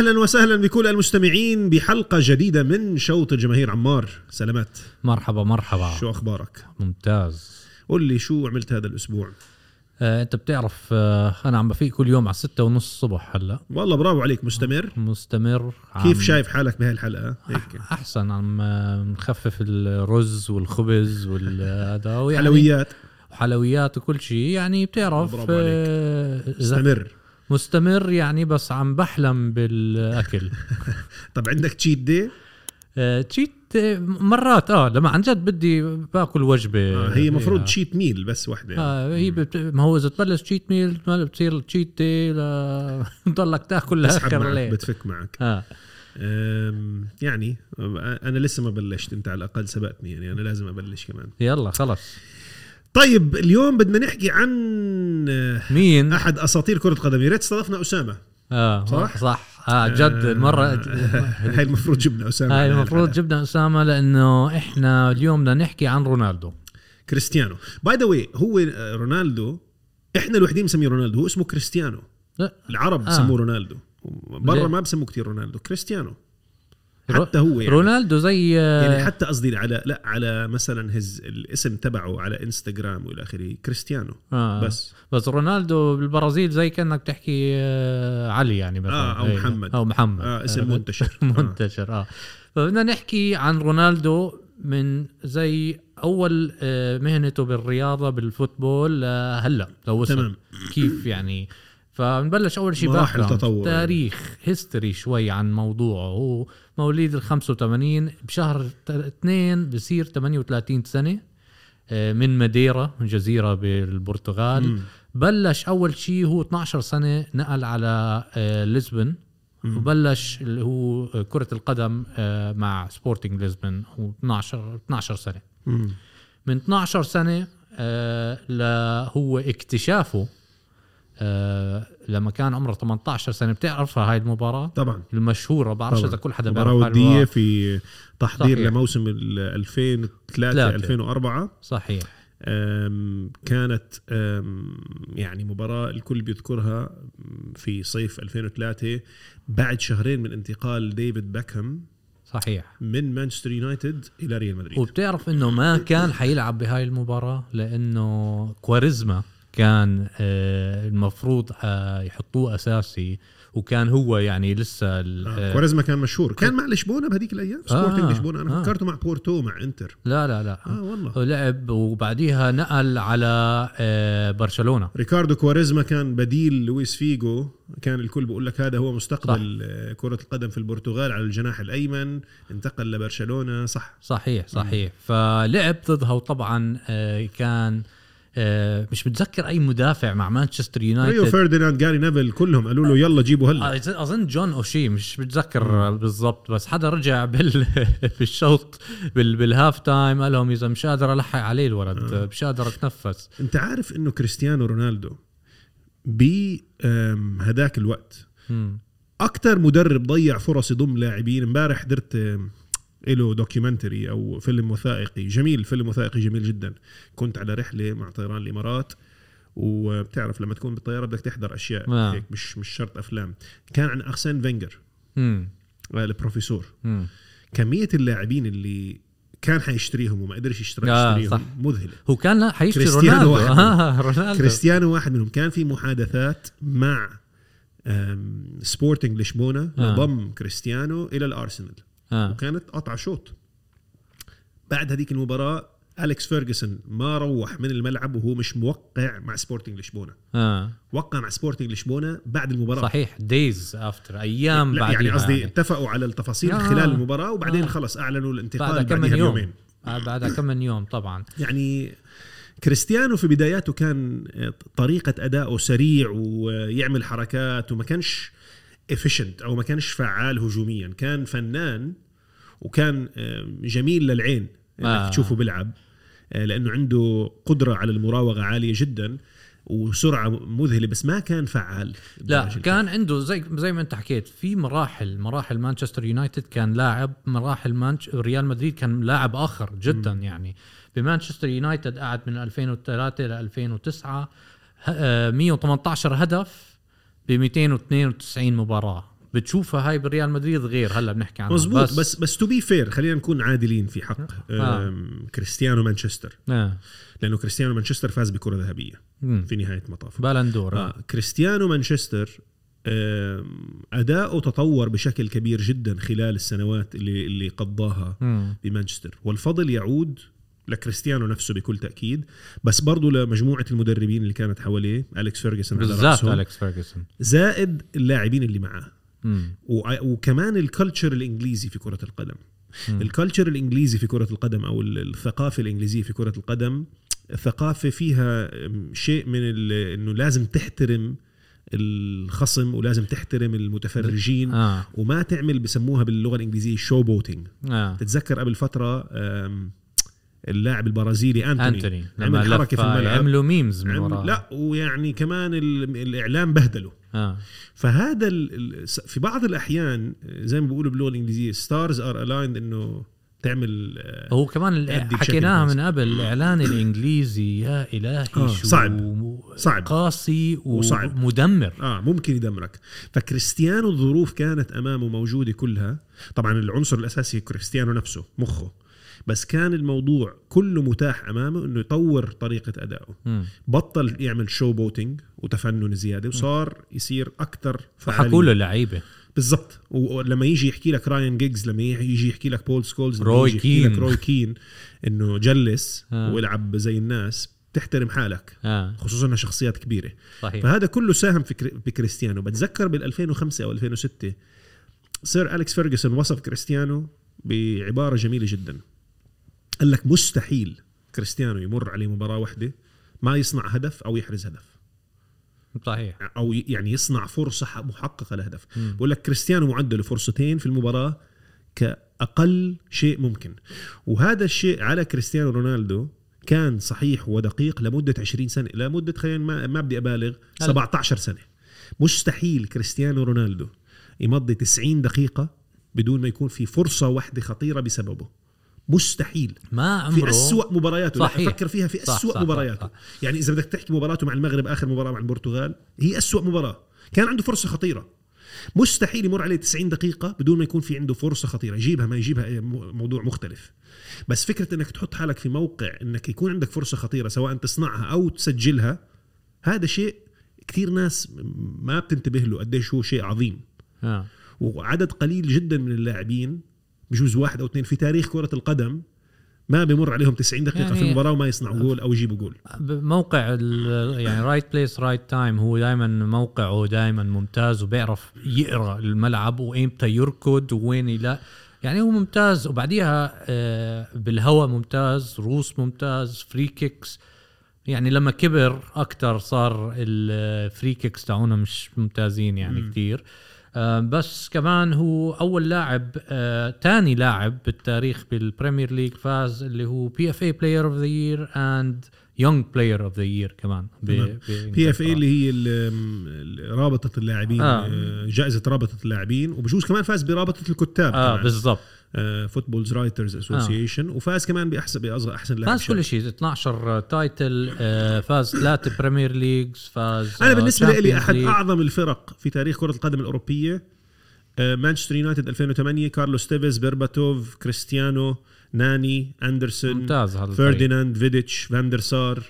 أهلا وسهلا بكل المستمعين بحلقة جديدة من شوط الجماهير عمار. سلامات. مرحبا مرحبا. شو أخبارك؟ ممتاز. قل لي شو عملت هذا الأسبوع؟ آه، أنت بتعرف آه، أنا عم بفيق كل يوم على ستة ونص الصبح هلأ. والله برافو عليك. مستمر؟ مستمر. كيف عم- شايف حالك بهاي الحلقة؟ هيك. أحسن. عم آه، نخفف الرز والخبز والهذا ويعني حلويات. وحلويات وكل شيء. يعني بتعرف برافو عليك. آه، إذا- مستمر. مستمر يعني بس عم بحلم بالأكل. طب عندك cheat day cheat مرات آه لما عن جد بدي باكل وجبة. آه هي مفروض فيها. cheat meal بس وحدة. آه هي بت... ما هو إذا تبلش cheat meal بتصير cheat day ل... بتضلك تاكل لآخر الليل. بتفك معك. آه. يعني أنا لسه ما بلشت أنت على الأقل سبقتني يعني أنا لازم أبلش كمان. يلا خلص. طيب اليوم بدنا نحكي عن آه، مين؟ أحد أساطير كرة القدم. يا ريت استضفنا أسامة. آه صح؟ صح. آه جد المره هاي المفروض جبنا أسامة. هاي المفروض. جبنا أسامة لأنه إحنا اليوم بدنا نحكي عن رونالدو. كريستيانو. by the way هو آه، رونالدو إحنا الوحيدين بنسميه رونالدو. هو اسمه كريستيانو. العرب آه. بسموه رونالدو. ليه؟ برا ما بسموه كتير رونالدو. كريستيانو. حتى هو يعني. رونالدو زي يعني آه، حتى قصدي على لا على مثلا هز الاسم تبعه على انستغرام والى آخره كريستيانو. آه. بس. بس رونالدو بالبرازيل زي كأنك تحكي آه علي يعني مثلا. آه، أو إيه. محمد. أو محمد. آه اسم آه، منتشر. آه. منتشر آه. فبدنا نحكي عن رونالدو من زي أول آه، مهنته بالرياضة بال football آه، هلأ لو وصل تمام. كيف يعني. فبنبلش أول شيء مراحل. تطور. تاريخ history شوي عن موضوعه هو مواليد ال 85 بشهر 2 بصير 38 سنة آه، من ماديرا جزيرة بالبرتغال مم. بلش أول شيء هو 12 سنة نقل على آه، لشبن وبلش اللي هو كرة القدم آه، مع سبورتنج لشبن هو 12 12 سنة مم. من 12 سنة لهو اكتشافه آه، لما كان عمره 18 سنة بتعرفها هاي المباراة طبعا المشهورة بعرفش. إذا كل حدا ودية المباراة. في تحضير صحيح. لموسم ال 2003 ثلاثة. 2004 صحيح أم، كانت أم، يعني مباراة الكل بيذكرها في صيف 2003 بعد شهرين من انتقال ديفيد باكهام صحيح من مانشستر يونايتد إلى ريال مدريد وبتعرف إنه ما كان حيلعب بهاي المباراة لأنه كواريزما كان آه، المفروض آه، يحطوه أساسي وكان هو يعني لسه آه. كواريزما كان مشهور. كان مع لشبونة بهذيك الأيام؟ سبورتنج آه. لشبونة. أنا آه. فكرته مع بورتو مع إنتر. لا لا لا. آه والله. لعب وبعديها نقل على آه، برشلونة. ريكاردو كواريزما كان بديل لويس فيجو كان الكل بيقول لك هذا هو مستقبل آه، كرة القدم في البرتغال على الجناح الأيمن. انتقل لبرشلونة صح. صحيح صحيح. فلعب ضدها وطبعا كان آه، مش متذكر أي مدافع مع مانشستر ريو يونايتد فرديناند جاري نيفل كلهم قالوا له يلا جيبوا هلا آه، أظن جون أوشي مش بتذكر بالضبط بس حدا رجع بال بالشوط بال بال half time قال لهم إذا مش قادر ألحق عليه الولد آه. مش قادر اتنفس أنت عارف إنه كريستيانو رونالدو بهداك الوقت. أكثر مدرب ضيع فرص يضم لاعبين إمبارح آم، له documentary أو فيلم وثائقي. جميل فيلم وثائقي جميل جدا. كنت على رحلة مع طيران الإمارات وبتعرف لما تكون بالطيارة بدك تحضر أشياء آه. هيك مش مش شرط أفلام. كان عن ارسن فينجر. مم. آه، البروفيسور. مم. كمية اللاعبين اللي كان حيشتريهم وما قدرش يشتري آه، يشتريهم صح. مذهلة. هو كان حيشتري كريستيانو رونالدو. واحد آه رونالدو. كريستيانو واحد منهم. كان في محادثات مع سبورتنج لشبونه آه. لضم كريستيانو إلى الأرسنال. آه. وكانت قطع شوط بعد هذيك المباراة أليكس فيرجسون ما روح من الملعب وهو مش موقع مع سبورتنج لشبونة آه. وقع مع سبورتنج لشبونة بعد المباراة صحيح days after أيام لا يعني قصدي يعني. اتفقوا على التفاصيل آه. خلال المباراة وبعدين آه. خلص أعلنوا الانتقال بعد كم بعدها يوم بعدها كم من يوم طبعا يعني كريستيانو في بداياته كان طريقة أداؤه سريع ويعمل حركات وما كانش efficient أو ما كانش فعال هجوميا كان فنان وكان جميل للعين إنك آه. تشوفه بيلعب لأنه عنده قدرة على المراوغة عالية جدا وسرعة مذهلة بس ما كان فعال لا كان عنده زي زي ما أنت حكيت في مراحل مراحل مانشستر يونايتد كان لاعب مراحل مانش ريال مدريد كان لاعب آخر جدا م. يعني بمانشستر يونايتد قعد من 2003 ل 2009 ه- آه، 118 هدف ب 292 مباراة بتشوفها هاي بريال مدريد غير هلا بنحكي عنها مزبوط بس بس to be fair خلينا نكون عادلين في حق آه. كريستيانو مانشستر آه. لأنه كريستيانو مانشستر فاز بكرة ذهبية مم. في نهاية المطاف Ballon d'Or آه. كريستيانو مانشستر آم، أداؤه تطور بشكل كبير جدا خلال السنوات اللي اللي قضاها. بمانشستر والفضل يعود لكريستيانو نفسه بكل تأكيد بس برضه لمجموعة المدربين اللي كانت حواليه أليكس فيرجسون بالذات أليكس فيرجسون. زائد اللاعبين اللي معاه. وكمان ال culture الإنجليزي في كرة القدم. ال culture الإنجليزي في كرة القدم أو ال- الثقافة الإنجليزية في كرة القدم ثقافة فيها شيء من ال- إنه لازم تحترم الخصم ولازم تحترم المتفرجين آه. وما تعمل بسموها باللغة الإنجليزية showboating. آه. تتذكر قبل فترة اللاعب البرازيلي أنتوني, لما عمل حركة في الملعب. عملوا memes من عم- وراه لا ويعني كمان ال- الإعلام بهدله آه. فهذا ال- في بعض الأحيان زي ما بيقولوا باللغة الإنجليزية stars are aligned إنه تعمل آه، هو كمان حكيناها. من قبل الإعلام الإنجليزي يا إلهي آه، صعب. صعب. قاسي وصعب. ومدمر آه ممكن يدمرك. فكريستيانو الظروف كانت أمامه موجودة كلها. طبعا العنصر الأساسي كريستيانو نفسه مخه. بس كان الموضوع كله متاح أمامه إنه يطور طريقة أدائه. بطل يعمل showboating وتفنن زيادة وصار يصير أكثر حكوا له لعيبه بالضبط. ولما يجي يحكي لك راين جيجز لما يجي يحكي لك بول سكولز روي يجي يحكي لك كين. روي كين إنه جلس آه. والعب زي الناس تحترم حالك. آه. خصوصا إنها شخصيات كبيرة. صحيح. فهذا كله ساهم في كري- بكريستيانو بتذكر بال 2005 أو 2006 Sir اليكس فيرجسون وصف كريستيانو بعبارة جميلة جدا. قال لك مستحيل كريستيانو يمر عليه مباراة واحدة ما يصنع هدف أو يحرز هدف. صحيح. أو يعني يصنع فرصة محققة لهدف. بقول لك كريستيانو معدله فرصتين في المباراة كأقل شيء ممكن. وهذا الشيء على كريستيانو رونالدو كان صحيح ودقيق لمدة 20 سنة لمدة خلينا ما, ما بدي أبالغ هلا. 17 سنة. مستحيل كريستيانو رونالدو يمضي 90 دقيقة بدون ما يكون في فرصة واحدة خطيرة بسببه. مستحيل. ما في عمره أسوأ مبارياته. صحيح. لا فكر فيها في صح، أسوأ صح، مبارياته. صح. يعني إذا بدك تحكي مباراته مع المغرب آخر مباراة مع البرتغال هي أسوأ مباراة. كان عنده فرصة خطيرة. مستحيل يمر عليه 90 دقيقة بدون ما يكون في عنده فرصة خطيرة. يجيبها ما يجيبها إيه، مو- موضوع مختلف. بس فكرة إنك تحط حالك في موقع إنك يكون عندك فرصة خطيرة سواء تصنعها أو تسجلها هذا شيء كثير ناس ما بتنتبه له قديش هو شيء عظيم. آه. وعدد قليل جدا من اللاعبين بجوز واحد أو اثنين في تاريخ كرة القدم ما بمر عليهم 90 دقيقة يعني- في المباراة وما يصنعوا جول أو يجيبوا جول. موقع يعني right place right time هو دائما موقعه دائما ممتاز وبيعرف يقرأ الملعب وإمتى يركض وين لا يعني هو ممتاز. وبعديها آه، بالهواء ممتاز روس ممتاز free kicks يعني لما كبر أكثر صار ال free kicks تاعونه مش ممتازين يعني. كثير بس كمان هو أول لاعب آه، تاني لاعب بالتاريخ بال Premier League فاز اللي هو PFA Player of the Year and Young Player of the Year كمان. بي اف اي اللي هي رابطة اللاعبين آه. آه. جائزة رابطة اللاعبين وبجوز كمان فاز برابطة الكتاب آه. بالضبط Football Writers' Association وفاز كمان باحسن باصغر أحسن لاعب فاز كل. شيء 12 title آه، فاز ثلاثة Premier Leagues فاز أنا آه، بالنسبة لي أحد. أعظم الفرق في تاريخ كرة القدم الأوروبية مانشستر يونايتد 2008 كارلوس تيفيز بيرباتوف كريستيانو ناني اندرسون ممتاز هذا. فرديناند فيديتش فاندر سار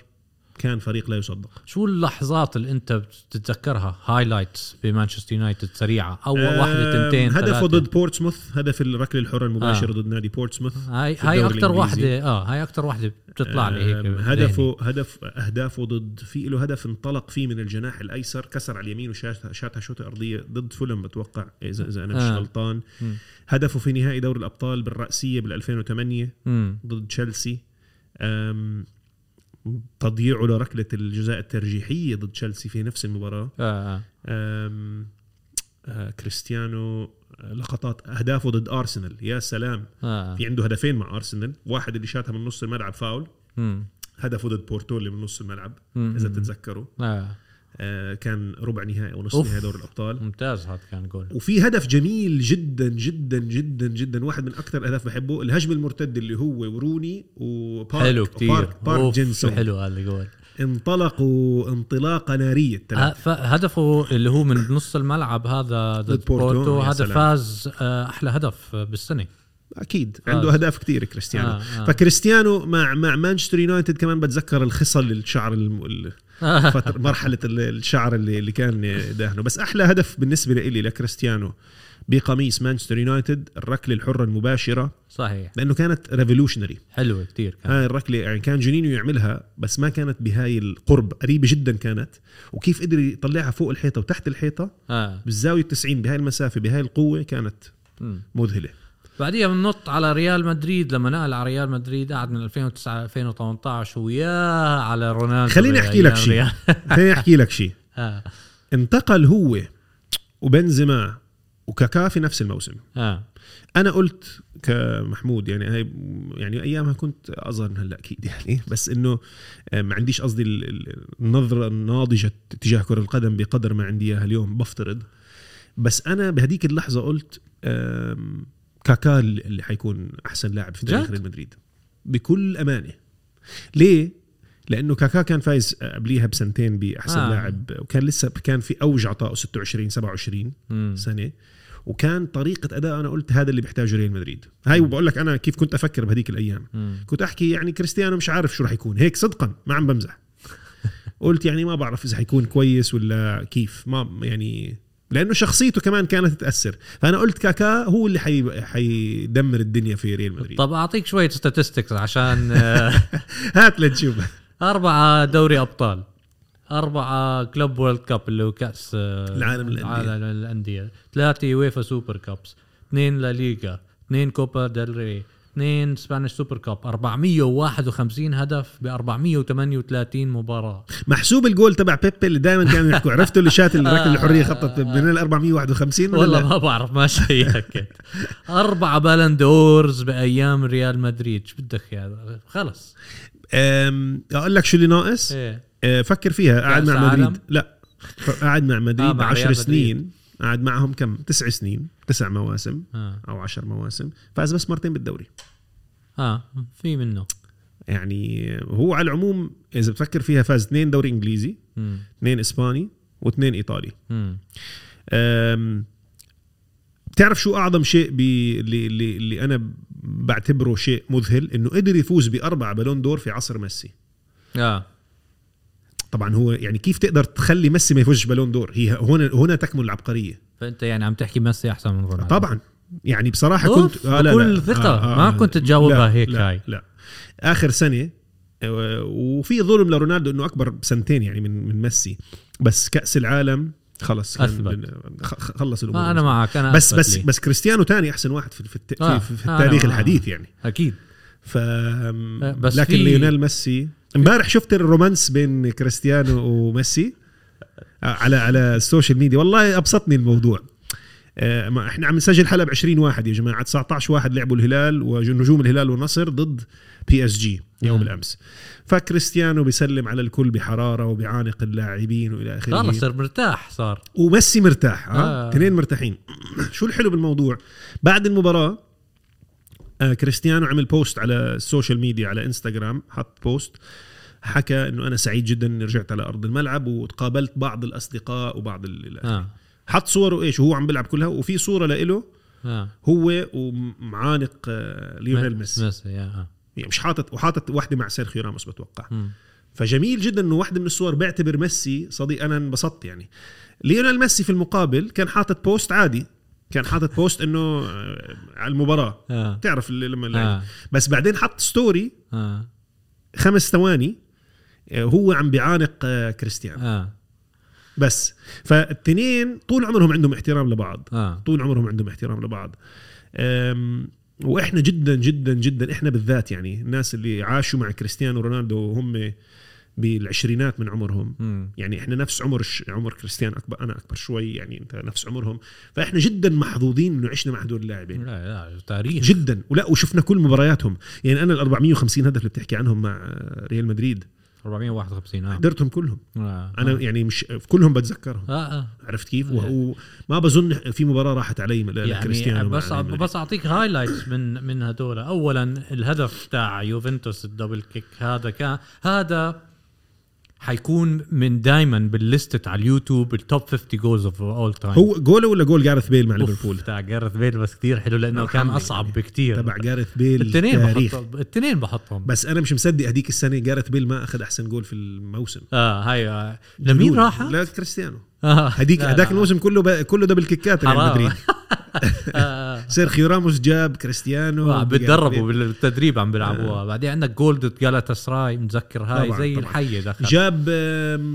كان فريق لا يصدق شو اللحظات اللي أنت بتتذكرها highlights بمانشستر يونايتد سريعة أو واحدة آم، تنتين هدفه ثلاثة. ضد بورتسموث هدف الركلة الحرة المباشرة آه. ضد نادي بورتسموث هاي هاي أكثر. واحدة آه هاي أكثر واحدة بتطلع لي هيك. هدفه هدف أهدافه ضد في له هدف انطلق فيه من الجناح الأيسر كسر على اليمين وشاتها شاتها شوطة أرضية ضد فولم بتوقع اذا إذا أنا مش آه. غلطان. هدفه في نهائي دوري الأبطال بالرأسية بال 2008 مم. ضد تشيلسي تضييعه لركلة الجزاء الترجيحية ضد تشيلسي في نفس المباراة آه. آه. آه، كريستيانو آه، لقطات أهدافه ضد أرسنال يا سلام آه. في عنده هدفين مع أرسنال واحد اللي شاتها من نص الملعب فاول مم. هدفه ضد بورتو اللي من نص الملعب مم. إذا بتتذكروا آه. آه، كان ربع نهائي ونص أوف. نهائي دوري الأبطال. ممتاز هذا كان جول. وفي هدف جميل جدا جدا جدا جدا واحد من أكثر الأهداف بحبه الهجمه المرتده اللي هو وروني وبارك حلو كتير. بارك, بارك جي سونغ. حلو هذا الجول انطلقوا انطلاقة نارية الثلاث فهدفه اللي هو من نص الملعب هذا ضد بورتو، هذا سلام. فاز آه، أحلى هدف بالسنة. أكيد فاز. عنده أهداف كثير كريستيانو آه، آه آه. آه. فكريستيانو مع مع مانشستر يونايتد كمان بتذكر الخصل الشعر الم... ال- فترة مرحلة ال- الشعر اللي, اللي كان داهنه بس أحلى هدف بالنسبة لي لكريستيانو بقميص مانشستر يونايتد الركلة الحرة المباشرة صحيح لأنه كانت revolutionary حلوة كثير كان هاي الركلة يعني كان جونينيو يعملها بس ما كانت بهاي القرب قريبة جدا كانت وكيف قدر يطلعها فوق الحيطة وتحت الحيطة آه. بالزاوية 90 بهاي المسافة بهاي القوة كانت مم. مذهلة بعديها بننط على ريال مدريد لما نقل على ريال مدريد قعد من 2009 2018 وياه على رونالدو خليني أحكي لك شيء. خليني أحكي لك شيء آه. انتقل هو وبنزيما وكاكا في نفس الموسم آه. أنا قلت كمحمود يعني هاي يعني أيامها كنت اصغر من هلأ أكيد يعني بس إنه آه، ما عنديش قصدي ال- ال- النظرة الناضجة تجاه كرة القدم بقدر ما عندي إياها اليوم بفترض بس أنا بهديك اللحظة قلت كاكا اللي حيكون أحسن لاعب في تاريخ؟ ريال مدريد. بكل أمانة. ليه؟ لأنه كاكا كان فايز قبليها بسنتين بأحسن آه. لاعب وكان لسه كان في أوج عطائه 26 27 مم. سنة. وكان طريقة أداء أنا قلت هذا اللي بيحتاجه ريال مدريد. هاي وبقول لك أنا كيف كنت أفكر بهذيك الأيام. مم. كنت أحكي يعني كريستيانو مش عارف شو راح يكون. هيك صدقا ما عم بمزح. قلت يعني ما بعرف إذا حيكون كويس ولا كيف. ما يعني لأنه شخصيته كمان كانت تاثر فأنا قلت كاكا هو اللي حي... حيدمر الدنيا في ريال مدريد. طب أعطيك شوية statistics عشان آه، هات لنشوف أربعة دوري أبطال أربعة Club World Cup اللي هو كأس آه، العالم للأندية. العالم ثلاثة UEFA Super Cups اثنين La Liga اثنين Copa del Rey اثنين Spanish Super Cup 451 هدف ب 438 مباراة. محسوب الجول تبع بيبي اللي دائما كانوا يحكوا. عرفتوا اللي شات الركله الحرية خطت من ال 451 ولا؟ والله؟ ما بعرف ما شيكت أربعة Ballon d'Ors بأيام ريال مدريد. شو بدك يا هذا؟ خلص. أقول لك شو اللي ناقص؟ إيه. أه، فكر فيها. قاعد مع مدريد؟ لا قاعد مع آه، مدريد مع 10 ريال سنين. قاعد معهم كم؟ تسع سنين تسع مواسم آه. أو عشر مواسم. فاز بس مرتين بالدوري. آه في منه. يعني هو على العموم إذا بتفكر فيها فاز اثنين دوري إنجليزي. اثنين إسباني واثنين إيطالي. مم. أم، بتعرف شو أعظم شيء بي اللي, اللي, اللي أنا بعتبره شيء مذهل؟ إنه قدر يفوز بأربع بالون دور في عصر ميسي. آه. طبعا هو يعني كيف تقدر تخلي ميسي ما يفوزش بالون دور هي هنا هنا تكمن العبقرية فأنت يعني عم تحكي ميسي أحسن من رونالدو طبعا يعني بصراحة كنت لا بكل لا. ثقة. ما كنت تجاوبها لا هيك لا هاي. لا آخر سنة آه، وفي ظلم لرونالدو إنه أكبر بسنتين يعني من من ميسي بس كأس العالم خلص أثبت. خلص الأمور ما أنا معك أنا بس بس لي. بس كريستيانو تاني أحسن واحد في في, الت- آه، في, في آه، التاريخ آه. الحديث يعني أكيد ف بس لكن في- ليونيل ميسي امبارح شفت ال romance بين كريستيانو وميسي آه، على على ال social media. والله أبسطني الموضوع. آه، إحنا عم نسجل حلقة ب 20 واحد يا جماعة. 19 واحد لعبوا الهلال ونجوم الهلال والنصر ضد PSG يوم آه. الأمس. فكريستيانو بيسلم على الكل بحرارة وبيعانق اللاعبين وإلى آخره. خلص صار مرتاح صار. وميسي مرتاح ها؟ آه. اثنين مرتاحين. شو الحلو بالموضوع؟ بعد المباراة آه كريستيانو عمل post على ال social media على انستغرام حط post حكى إنه أنا سعيد جدا إني رجعت على أرض الملعب وتقابلت بعض الأصدقاء وبعض ال-. آه حط صوره إيش وهو عم بيلعب كلها وفي صورة لإله آه هو ومعانق آه، ليونيل ميسي ميسي آه. يعني مش حاطط وحاطط واحدة مع سيرخيو راموس بتوقع مم. فجميل جدا إنه واحدة من الصور بيعتبر ميسي صديق أنا انبسطت يعني ليونيل ميسي في المقابل كان حاطط post عادي كان حاطط post إنه آه، على المباراة. آه. تعرف اللي لما اللعب. آه بس بعدين حط story آه. خمس ثواني آه، هو عم بيعانق آه، كريستيانو. آه. بس. فالتنين طول عمرهم عندهم احترام لبعض. آه. طول عمرهم عندهم احترام لبعض. وإحنا جدا جدا جدا إحنا بالذات يعني الناس اللي عاشوا مع كريستيانو رونالدو وهم بالعشرينات من عمرهم. مم. يعني إحنا نفس عمر ش- عمر كريستيانو أكبر أنا أكبر شوي يعني أنت نفس عمرهم. فإحنا جدا محظوظين إنه عشنا مع هدول اللاعبين. لا لا تاريخ. جدا. ولا وشفنا كل مبارياتهم. يعني أنا ال 450 هدف اللي بتحكي عنهم مع ريال مدريد. 451 آه. حضرتهم كلهم. آه. أنا يعني مش كلهم بتذكرهم. آه آه. عرفت كيف؟ يعني- وما بظن في مباراة راحت علي يعني لكريستيانو مع بس. بس أعطيك highlights من من هدول. اولا الهدف تاع يوفنتوس ال double kick هذا كان هذا حيكون من دايما بال list على اليوتيوب ال top 50 goals of all time هو جوله ولا جول جاريث بيل مع ليفربول تاع جاريث بيل بس كثير حلو لأنه كان أصعب يعني. بكثير تبع جاريث بيل الاثنين بحطهم الاثنين بحطهم بس أنا مش مصدق هديك السنة جاريث بيل ما أخذ أحسن جول في الموسم آه هاي آه. لمين. راح؟ لا كريستيانو آه. هداك لا. الموسم كله ب... كله double kick ات ريال. مدريد. سيرخيو راموس جاب كريستيانو. آه، بتدربوا. بالتدريب عم بيلعبوها بعدين عندك جولد جالاتا سراي متذكر هاي طبعاً، زي طبعاً. الحية دخل جاب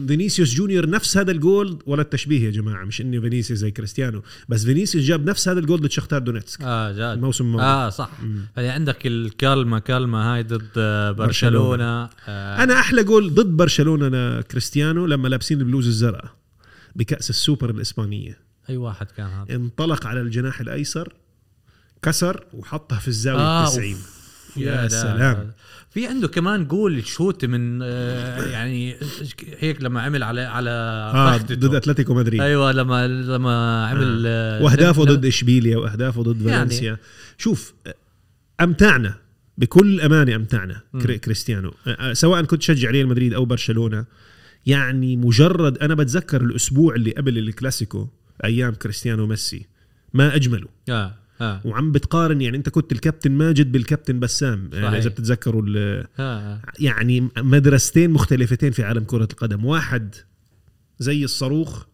فينيسيوس جونيور نفس هذا الجول ولا التشبيه يا جماعة؟ مش اني فينيسيوس زي كريستيانو بس فينيسيوس جاب نفس هذا الجول ضد شختار دونيتسك. آه جاد الموسم الماضي. آه صح. بعدين عندك الكلمة كلمه هاي ضد آه، برشلونة. آه. أنا أحلى جول ضد برشلونة لكريستيانو لما لابسين البلوز الزرقاء بكأس السوبر الإسبانية. أي واحد كان هذا انطلق على الجناح الأيسر كسر وحطها في الزاوية آه، آه 90 يا لا، سلام لا. في عنده كمان جول شوت من آه يعني هيك لما عمل على على فخدته. ضد أتلتيكو مدريد أيوه لما لما عمل آه. وأهدافه ل- ضد إشبيليا وأهدافه ضد يعني. فالنسيا شوف أمتعنا بكل أمانة أمتعنا كري- كريستيانو أه، سواء كنت تشجع ريال مدريد أو برشلونة يعني مجرد أنا بتذكر الأسبوع اللي قبل الكلاسيكو أيام كريستيانو وميسي. ما اجمله آه آه. وعم بتقارن يعني أنت كنت الكابتن ماجد بالكابتن بسام يعني صحيح. إذا بتتذكروا ال- آه يعني مدرستين مختلفتين في عالم كرة القدم. واحد زي الصاروخ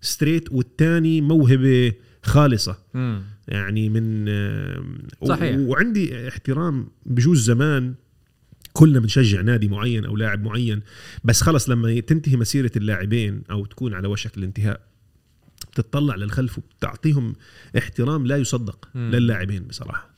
ستريت والتاني موهبة خالصة. مم. يعني من و- صحيح. وعندي احترام بجوز زمان. كلنا بنشجع نادي معين أو لاعب معين. بس خلص لما تنتهي مسيرة اللاعبين أو تكون على وشك الانتهاء. بتطلع للخلف وبتعطيهم احترام لا يصدق. للاعبين بصراحة.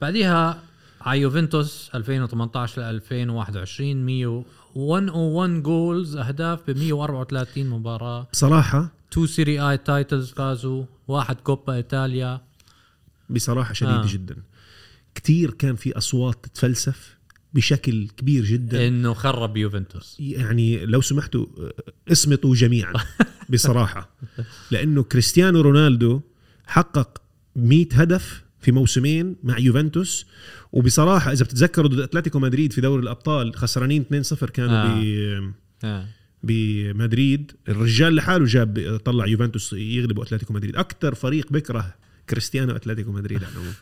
بعديها على يوفنتوس 2018 ل 2021 100 101 goals أهداف ب 134 مباراة. بصراحة 2 سيري آي titles فازوا واحد كوبا إيطاليا. بصراحة شديدة آه. جدا. كتير كان في أصوات تتفلسف. بشكل كبير جدا إنه خرب يوفنتوس يعني لو سمحتوا اصمتوا جميعا بصراحة لأنه كريستيانو رونالدو حقق 100 هدف في موسمين مع يوفنتوس وبصراحة إذا بتتذكروا ضد أتلتيكو مدريد في دوري الأبطال خسرانين 2-0 كانوا آه. آه. آه. بمدريد الرجال لحاله جاب طلع يوفنتوس يغلبوا أتلتيكو مدريد أكثر فريق بكره كريستيانو اتلتيكو مدريد على العموم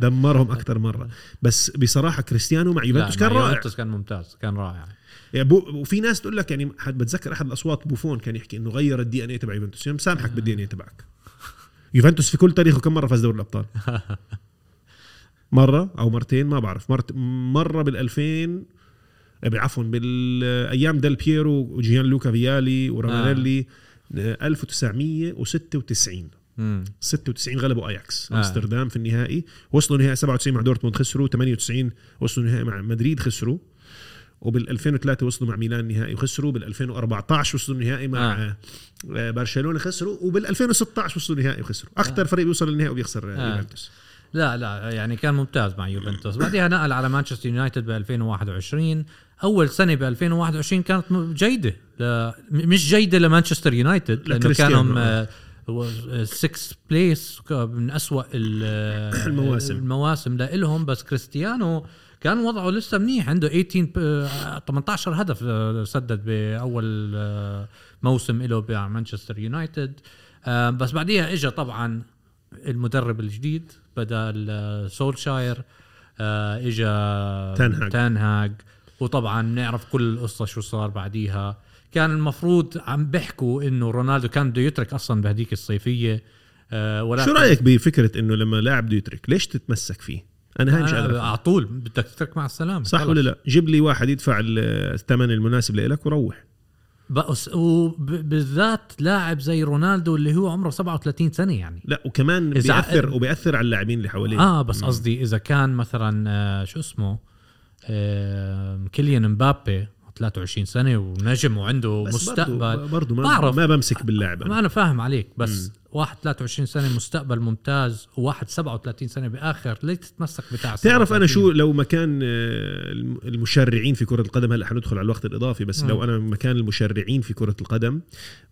دمرهم أكثر مرة. بس بصراحة كريستيانو مع يوفنتوس كان مع رائع. يوفنتوس كان ممتاز كان رائع. يعني بو وفي ناس تقول لك يعني حد بتذكر أحد الأصوات بوفون كان يحكي إنه غير ال DNA تبع يوفنتوس. يعني مسامحك بال DNA تبعك. يوفنتوس في كل تاريخه كم مرة فاز دوري الأبطال؟ مرة أو مرتين؟ ما بعرف. مرت مرة بال 2000 عفوا بأيام ديل بييرو وجيان لوكا فيالي ورافانيلي آه. 1996 مم. 96 غلبوا أياكس آه. أمستردام في النهائي وصلوا نهائي 97 مع دورتموند خسروا 98 وصلوا نهائي مع مدريد خسروا وبال 2003 وصلوا مع ميلان نهائي وخسروا بال 2014 وصلوا نهائي مع آه. آه. برشلونة خسروا وبال 2016 وصلوا نهائي وخسروا أكثر فريق بيوصل للنهائي وبيخسر آه. آه. يوفنتوس لا لا يعني كان ممتاز مع يوفنتوس بعدها نقل على مانشستر يونايتد ب 2021 أول سنة ب 2021 كانت جيدة ل... مش جيدة لمانشستر يونايتد لأنه لكريستيانو. كانوا 6 بليس من أسوأ ال- المواسم. المواسم لإلهم بس كريستيانو كان وضعه لسه منيح عنده 18 ب- 18 هدف آه، سدد بأول آه، موسم له مع مانشستر يونايتد آه، بس بعديها اجى طبعا المدرب الجديد بدل آه، سولشاير آه، اجى تنهاج. تنهاج وطبعا نعرف كل القصة شو صار بعديها كان المفروض عم بيحكوا إنه رونالدو كان بده يترك أصلا بهديك الصيفية آه، ولكن شو رأيك بفكرة إنه لما لاعب بده يترك ليش تتمسك فيه؟ أنا هاي مش آه،. على طول بدك تترك مع السلامة صح. ولا لا؟ جيب لي واحد يدفع ال- الثمن المناسب لك وروح. بس وبالذات لاعب زي رونالدو اللي هو عمره 37 سنة يعني. لا وكمان إذا بيأثر ع- وبيأثر على اللاعبين اللي حواليه. آه بس قصدي إذا كان مثلا آه، شو اسمه كيليان مبابي 23 سنة ونجم وعنده بس مستقبل برضو ما, بعرف. ما بمسك باللاعب ما. أنا فاهم عليك بس واحد 23 سنة مستقبل ممتاز وواحد 37 سنة بآخر ليه تتمسك بتاع تعرف أنا 37؟ شو لو مكان آه، الم- المشرعين في كرة القدم هلا حندخل على الوقت الإضافي بس مم. لو أنا مكان المشرعين في كرة القدم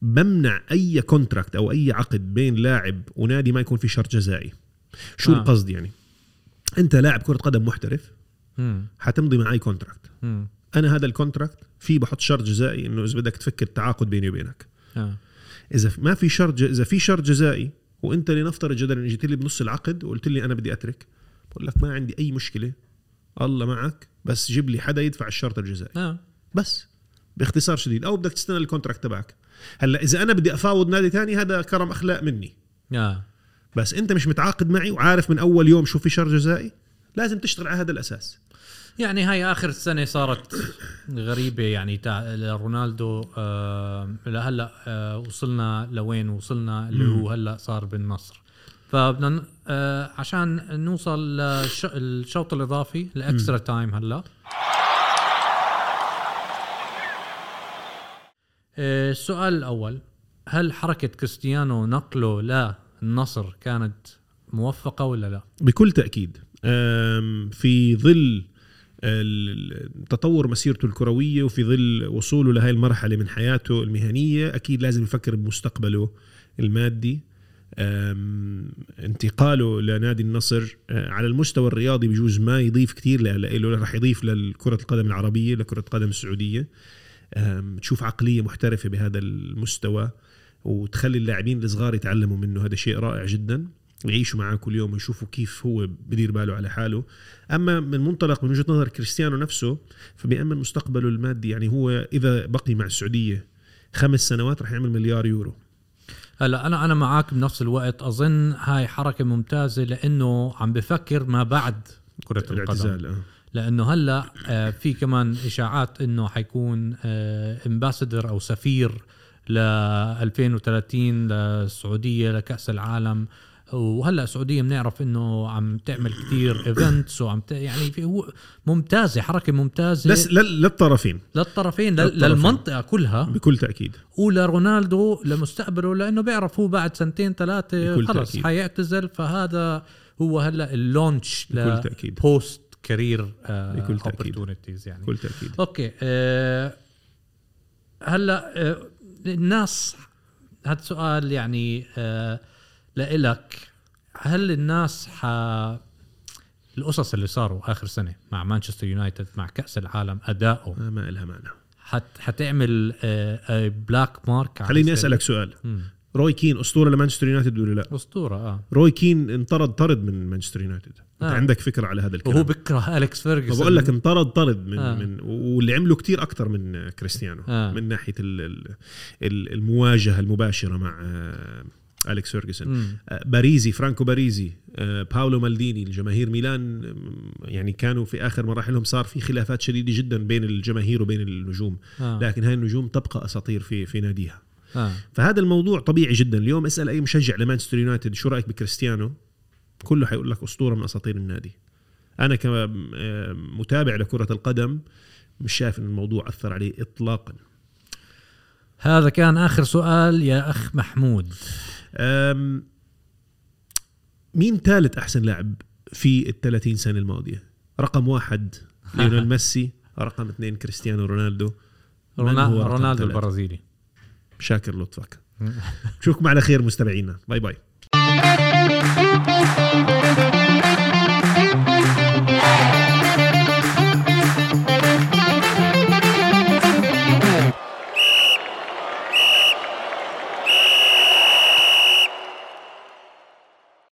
بمنع أي contract أو أي عقد بين لاعب ونادي ما يكون في شرط جزائي شو آه. القصد يعني أنت لاعب كرة قدم محترف. حتمضي معي contract. أنا هذا ال contract في بحط شرط جزائي إنه إذا بدك تفك التعاقد بيني وبينك آه. إذا ما في شرط ج- إذا في شرط جزائي وأنت لنفترض جدلا جيت لي بنص العقد وقلت لي أنا بدي أترك بقول لك ما عندي أي مشكلة الله معك بس جيب لي حدا يدفع الشرط الجزائي آه. بس باختصار شديد أو بدك تستنى ال contract تبعك هلأ إذا أنا بدي أفاوض نادي تاني هذا كرم أخلاق مني آه. بس أنت مش متعاقد معي وعارف من أول يوم شو في شرط جزائي لازم تشتغل على هذا الأساس يعني هاي آخر سنة صارت غريبة يعني تاع رونالدو آه لهلا آه وصلنا لوين وصلنا اللي هو هلأ صار بالنصر. فبدنا آه عشان نوصل للشوط الإضافي ال extra time هلأ. آه، السؤال الأول هل حركة كريستيانو نقله للنصر كانت موفقة ولا لا؟ بكل تأكيد. في ظل تطور مسيرته الكروية وفي ظل وصوله لهي المرحلة من حياته المهنية أكيد لازم يفكر بمستقبله المادي. انتقاله لنادي النصر أه، على المستوى الرياضي بجوز ما يضيف كثير له رح يضيف لكرة القدم العربية لكرة القدم السعودية. تشوف عقلية محترفة بهذا المستوى وتخلي اللاعبين الصغار يتعلموا منه هذا شيء رائع جدا. يعيشوا معاه كل يوم ويشوفوا كيف هو بدير باله على حاله. أما من منطلق من وجهة نظر كريستيانو نفسه فبيامن مستقبله المادي يعني هو إذا بقي مع السعودية خمس سنوات رح يعمل مليار يورو. هلا أنا أنا معك بنفس الوقت. أظن هاي حركة ممتازة لأنه عم بفكر ما بعد كرة القدم. الاعتزال آه. لأنه هلا آه، في كمان إشاعات إنه حيكون ambassador أو سفير ل 2030 للسعودية لكأس العالم. وهلا السعودية بنعرف إنه عم تعمل كثير events وعم ت... يعني في هو ممتازة حركة ممتازة بس لل- للطرفين للطرفين لل- للطرفين. للمنطقة كلها بكل تأكيد ولرونالدو لمستقبله لأنه بيعرف هو بعد سنتين ثلاثة بكل خلص. حيعتزل فهذا هو هلا ال launch بكل تأكيد. post career بكل تأكيد. opportunities يعني بكل تأكيد أوكي أه هلا أه الناس هذا سؤال يعني أه لإلك هل الناس ح القصص اللي صاروا آخر سنة مع مانشستر يونايتد مع كأس العالم أداؤه آه ما لها معنى حت حتعمل آه، black mark على خليني؟ أسألك سؤال. روي كين أسطورة لمانشستر يونايتد ولا لا أسطورة آه روي كين انطرد طرد من مانشستر يونايتد أنت آه. عندك فكرة على هذا الكلام وهو بكره أليكس فيرجسون بقول لك انطرد طرد من آه. آه. من واللي عمله كتير أكثر من كريستيانو آه. آه. من ناحية ال ال ال المواجهة المباشرة مع آه اليكس فيرجسون. آه باريزي فرانكو باريزي آه باولو مالديني الجماهير ميلان يعني كانوا في آخر مراحلهم صار في خلافات شديدة جدا بين الجماهير وبين النجوم. آه. لكن هاي النجوم تبقى أساطير في في ناديها. آه. فهذا الموضوع طبيعي جدا. اليوم أسأل أي مشجع لمانشستر يونايتد شو رأيك بكريستيانو؟ كله حيقول لك أسطورة من أساطير النادي. أنا كمتابع لكرة القدم مش شايف إن الموضوع أثر عليه اطلاقا. هذا كان آخر سؤال يا أخ محمود. مين ثالث أحسن لاعب في ال 30 سنة الماضية؟ رقم واحد ليونيل ميسي رقم اثنين كريستيانو رونالدو. رونالدو ثلاثة؟ البرازيلي. شاكر لطفك. نشوفكم على خير مستمعينا. bye bye.